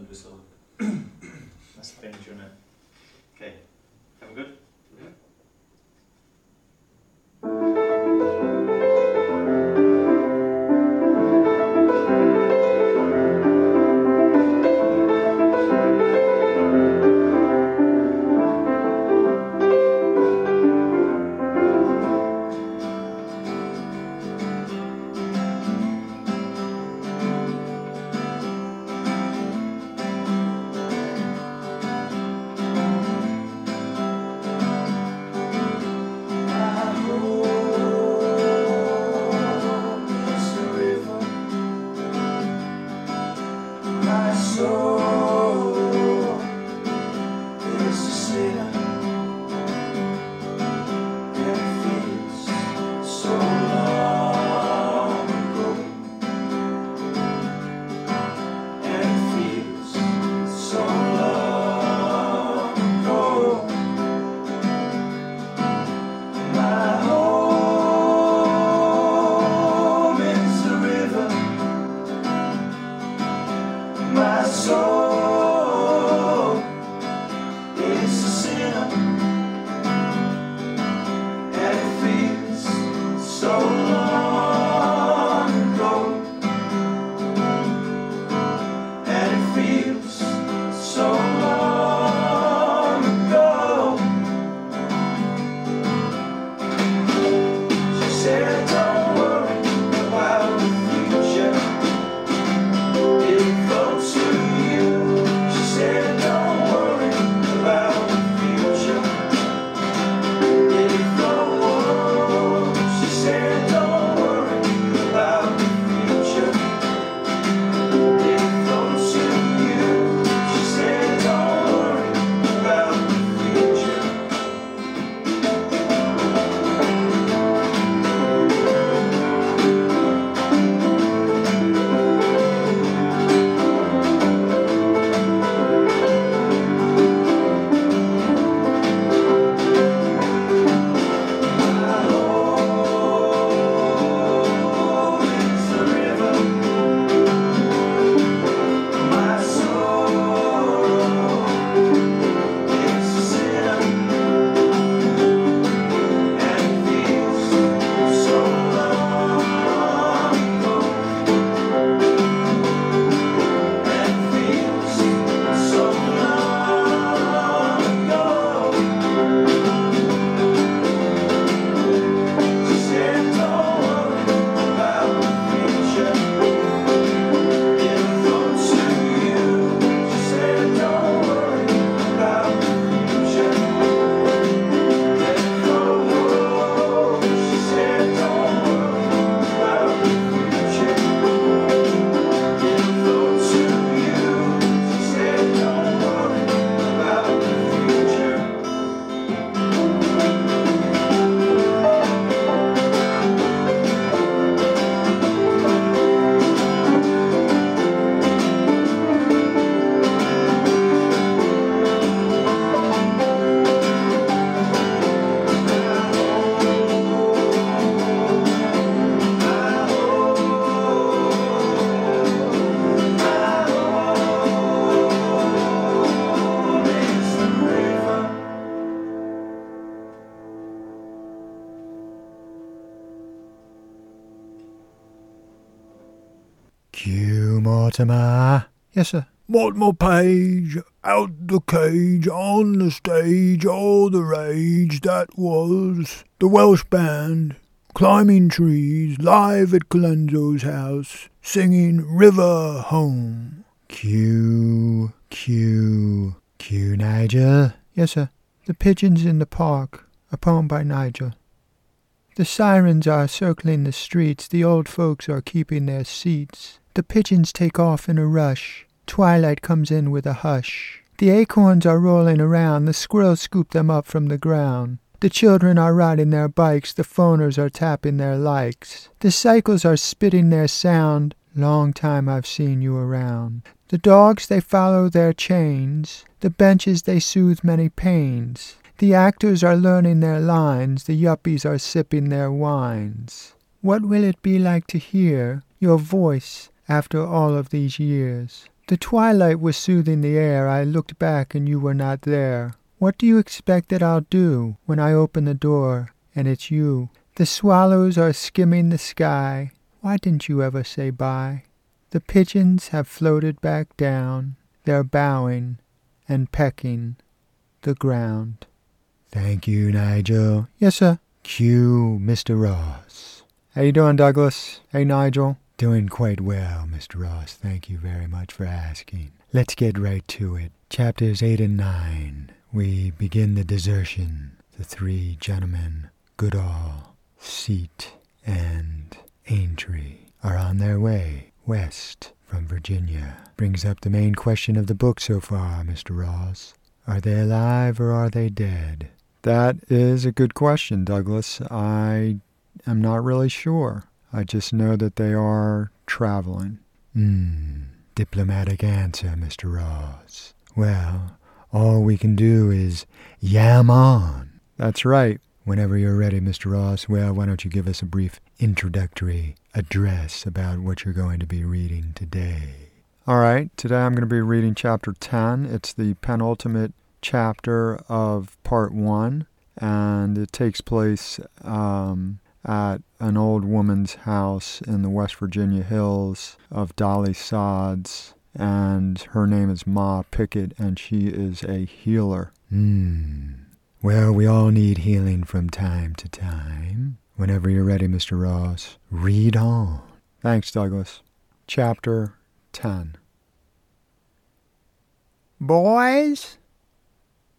Don't do solo. That's Mortimer. Yes, sir. Mortimer Page, out the cage, on the stage, all the rage that was the Welsh band, climbing trees, live at Colenso's house, singing River Home. Q, Q, Q, Nigel. Yes, sir. The Pigeons in the Park, a poem by Nigel. The sirens are circling the streets, the old folks are keeping their seats. The pigeons take off in a rush, twilight comes in with a hush. The acorns are rolling around, the squirrels scoop them up from the ground. The children are riding their bikes, the phoners are tapping their likes. The cycles are spitting their sound, long time I've seen you around. The dogs they follow their chains, the benches they soothe many pains. The actors are learning their lines, the yuppies are sipping their wines. What will it be like to hear your voice after all of these years? The twilight was soothing the air. I looked back and you were not there. What do you expect that I'll do when I open the door and it's you? The swallows are skimming the sky. Why didn't you ever say bye? The pigeons have floated back down. They're bowing and pecking the ground. Thank you, Nigel. Yes, sir. Cue Mr. Ross. How you doing, Douglas? Hey, Nigel. Doing quite well, Mr. Ross. Thank you very much for asking. Let's get right to it. Chapters 8 and 9. We begin the desertion. The three gentlemen, Goodall, Seat, and Aintree, are on their way west from Virginia. Brings up the main question of the book so far, Mr. Ross. Are they alive or are they dead? That is a good question, Douglas. I am not really sure. I just know that they are traveling. Hmm. Diplomatic answer, Mr. Ross. Well, all we can do is yam on. That's right. Whenever you're ready, Mr. Ross, well, why don't you give us a brief introductory address about what you're going to be reading today? All right, today I'm going to be reading chapter 10. It's the penultimate chapter of part 1, and it takes place um, at an old woman's house in the West Virginia hills of Dolly Sods, and her name is Ma Pickett, and she is a healer. Hmm. Well, we all need healing from time to time. Whenever you're ready, Mr. Ross, read on. Thanks, Douglas. Chapter 10. Boys,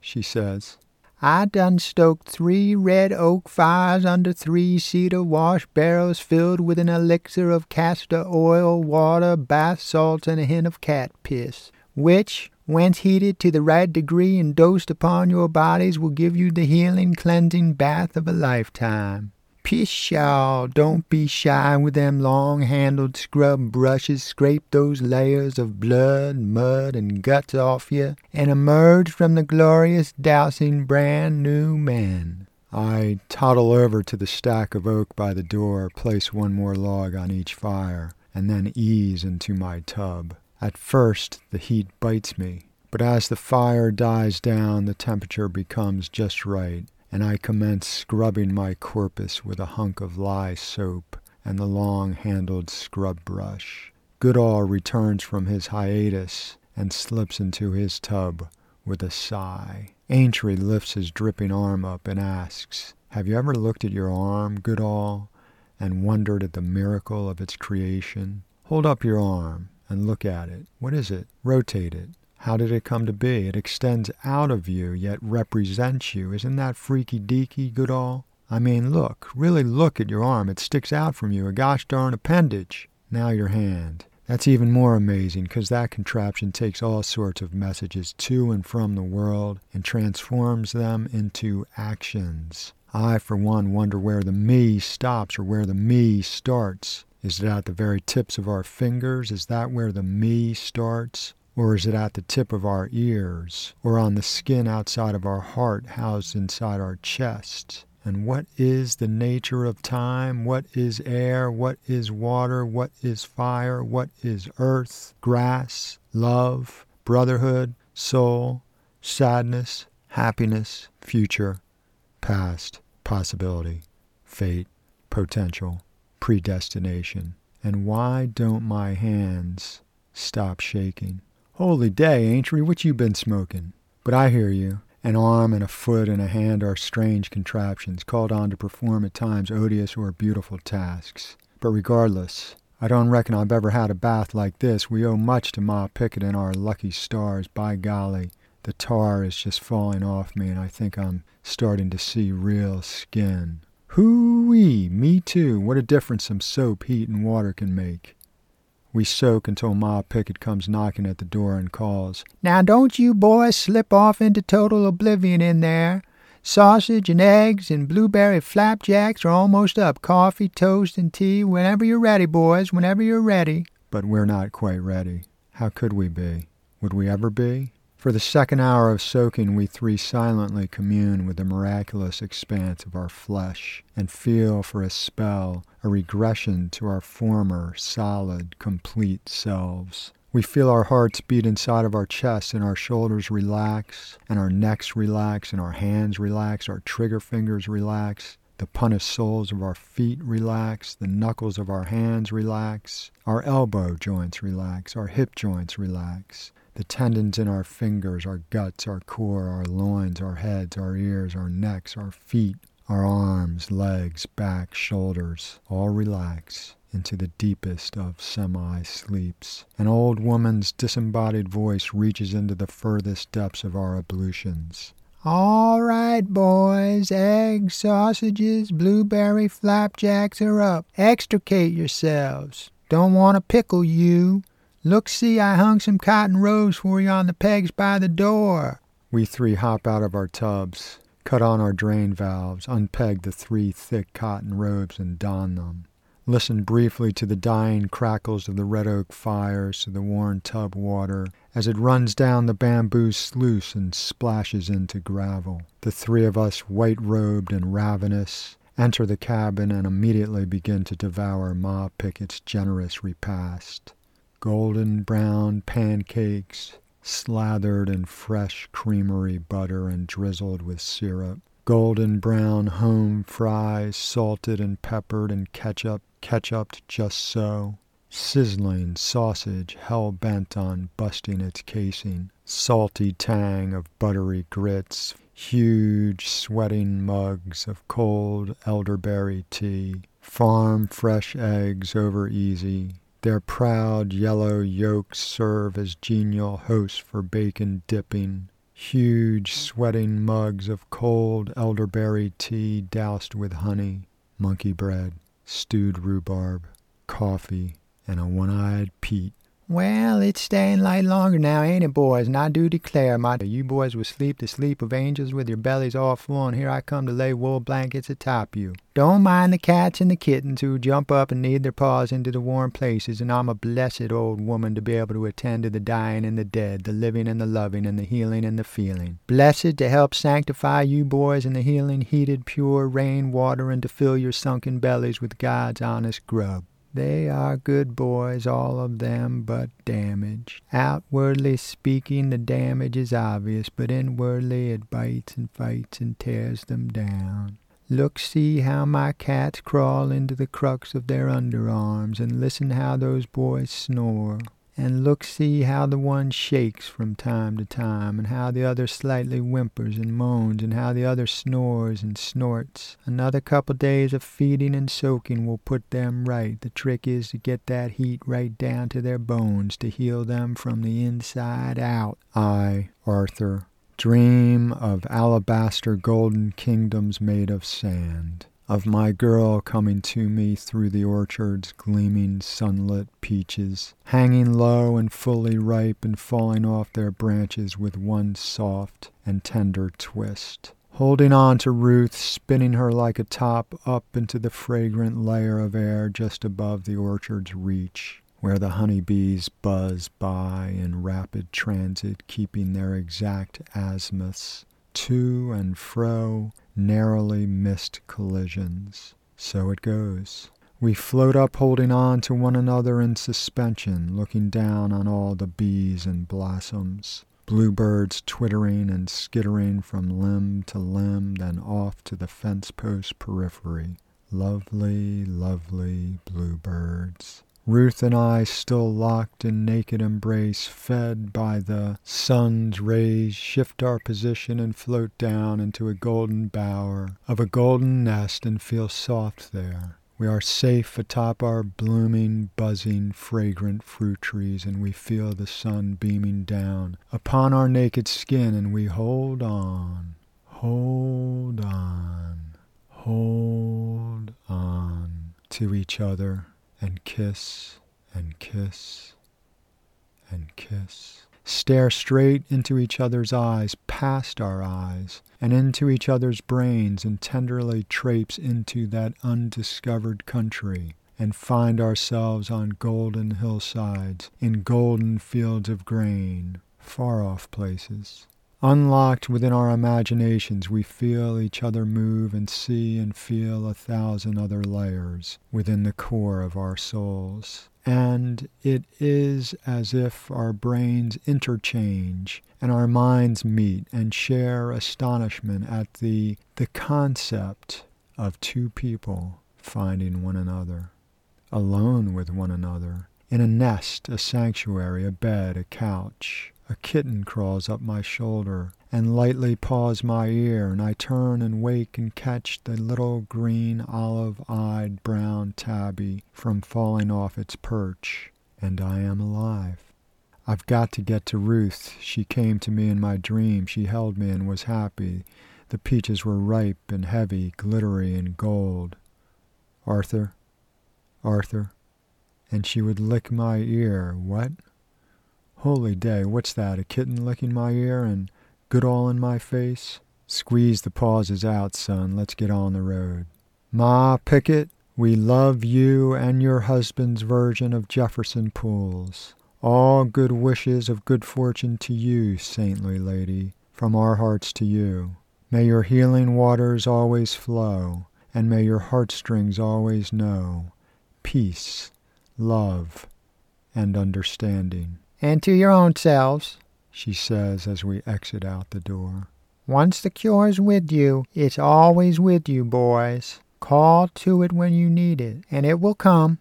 she says, I done stoked three red oak fires under three cedar wash barrels filled with an elixir of castor oil, water, bath salts, and a hint of cat piss, which, once heated to the right degree and dosed upon your bodies, will give you the healing, cleansing bath of a lifetime. Pshaw, don't be shy with them long handled scrub brushes. Scrape those layers of blood, mud, and guts off you, and emerge from the glorious dousing brand new man. I toddle over to the stack of oak by the door, place one more log on each fire, and then ease into my tub. At first, the heat bites me, but as the fire dies down, the temperature becomes just right, and I commence scrubbing my corpus with a hunk of lye soap and the long-handled scrub brush. Goodall returns from his hiatus and slips into his tub with a sigh. Aintree lifts his dripping arm up and asks, Have you ever looked at your arm, Goodall, and wondered at the miracle of its creation? Hold up your arm and look at it. What is it? Rotate it. How did it come to be? It extends out of you, yet represents you. Isn't that freaky deaky, Goodall? I mean, look, really look at your arm. It sticks out from you, a gosh darn appendage. Now your hand. That's even more amazing, because that contraption takes all sorts of messages to and from the world and transforms them into actions. I, for one, wonder where the me stops or where the me starts. Is it at the very tips of our fingers? Is that where the me starts? Or is it at the tip of our ears, or on the skin outside of our heart, housed inside our chest? And what is the nature of time? What is air? What is water? What is fire? What is earth, grass, love, brotherhood, soul, sadness, happiness, future, past, possibility, fate, potential, predestination? And why don't my hands stop shaking? Holy day, Aintree, what you been smoking? But I hear you. An arm and a foot and a hand are strange contraptions, called on to perform at times odious or beautiful tasks. But regardless, I don't reckon I've ever had a bath like this. We owe much to Ma Pickett and our lucky stars. By golly, the tar is just falling off me, and I think I'm starting to see real skin. Hoo-wee, me too. What a difference some soap, heat, and water can make. We soak until Ma Pickett comes knocking at the door and calls, Now don't you boys slip off into total oblivion in there. Sausage and eggs and blueberry flapjacks are almost up. Coffee, toast, and tea whenever you're ready, boys, whenever you're ready. But we're not quite ready. How could we be? Would we ever be? For the second hour of soaking, we three silently commune with the miraculous expanse of our flesh and feel for a spell a regression to our former, solid, complete selves. We feel our hearts beat inside of our chests and our shoulders relax and our necks relax and our hands relax, our trigger fingers relax. The punished soles of our feet relax, the knuckles of our hands relax, our elbow joints relax, our hip joints relax, the tendons in our fingers, our guts, our core, our loins, our heads, our ears, our necks, our feet, our arms, legs, back, shoulders, all relax into the deepest of semi sleeps. An old woman's disembodied voice reaches into the furthest depths of our ablutions. All right, boys, eggs, sausages, blueberry flapjacks are up. Extricate yourselves. Don't want to pickle you. Look, see, I hung some cotton robes for you on the pegs by the door. We three hop out of our tubs, cut on our drain valves, unpeg the three thick cotton robes, and don them. Listen briefly to the dying crackles of the red oak fires, to the worn tub water as it runs down the bamboo sluice and splashes into gravel. The three of us, white robed and ravenous, enter the cabin and immediately begin to devour Ma Pickett's generous repast. Golden brown pancakes, slathered in fresh creamery butter and drizzled with syrup. Golden brown home fries, salted and peppered and ketchup, ketchuped just so. Sizzling sausage hell bent on busting its casing. Salty tang of buttery grits. Huge sweating mugs of cold elderberry tea. Farm fresh eggs over easy. Their proud yellow yolks serve as genial hosts for bacon dipping. Huge sweating mugs of cold elderberry tea doused with honey. Monkey bread stewed rhubarb, coffee, and a one-eyed Pete. Well, it's staying light longer now, ain't it, boys? And I do declare, my you boys will sleep the sleep of angels with your bellies all full, and here I come to lay wool blankets atop you. Don't mind the cats and the kittens who jump up and knead their paws into the warm places, and I'm a blessed old woman to be able to attend to the dying and the dead, the living and the loving, and the healing and the feeling. Blessed to help sanctify you boys in the healing, heated, pure rain water, and to fill your sunken bellies with God's honest grub. They are good boys, all of them, but damaged. Outwardly speaking, the damage is obvious, but inwardly it bites and fights and tears them down. Look, see how my cats crawl into the crux of their underarms, and listen how those boys snore. And look, see how the one shakes from time to time, and how the other slightly whimpers and moans, and how the other snores and snorts. Another couple days of feeding and soaking will put them right. The trick is to get that heat right down to their bones, to heal them from the inside out. I, Arthur, dream of alabaster golden kingdoms made of sand of my girl coming to me through the orchard's gleaming sunlit peaches, hanging low and fully ripe and falling off their branches with one soft and tender twist. Holding on to Ruth, spinning her like a top up into the fragrant layer of air just above the orchard's reach, where the honeybees buzz by in rapid transit, keeping their exact azimuths to and fro, narrowly missed collisions. So it goes. We float up holding on to one another in suspension, looking down on all the bees and blossoms, bluebirds twittering and skittering from limb to limb, then off to the fence post periphery. Lovely, lovely bluebirds. Ruth and I still locked in naked embrace, fed by the sun's rays, shift our position and float down into a golden bower of a golden nest and feel soft there. We are safe atop our blooming, buzzing, fragrant fruit trees, and we feel the sun beaming down upon our naked skin, and we hold on, hold on, hold on to each other and kiss and kiss and kiss. Stare straight into each other's eyes, past our eyes, and into each other's brains, and tenderly traipse into that undiscovered country, and find ourselves on golden hillsides, in golden fields of grain, far off places, Unlocked within our imaginations, we feel each other move and see and feel a thousand other layers within the core of our souls. And it is as if our brains interchange and our minds meet and share astonishment at the, the concept of two people finding one another, alone with one another, in a nest, a sanctuary, a bed, a couch. A kitten crawls up my shoulder and lightly paws my ear, and I turn and wake and catch the little green, olive eyed brown tabby from falling off its perch, and I am alive. I've got to get to Ruth. She came to me in my dream. She held me and was happy. The peaches were ripe and heavy, glittery and gold. Arthur, Arthur, and she would lick my ear. What? Holy day, what's that? A kitten licking my ear and Goodall in my face? Squeeze the pauses out, son. Let's get on the road. Ma Pickett, we love you and your husband's version of Jefferson Pools. All good wishes of good fortune to you, saintly lady, from our hearts to you. May your healing waters always flow, and may your heartstrings always know peace, love, and understanding. And to your own selves, She says as we exit out the door. once the cure's with you, it's always with you, boys. Call to it when you need it, and it will come.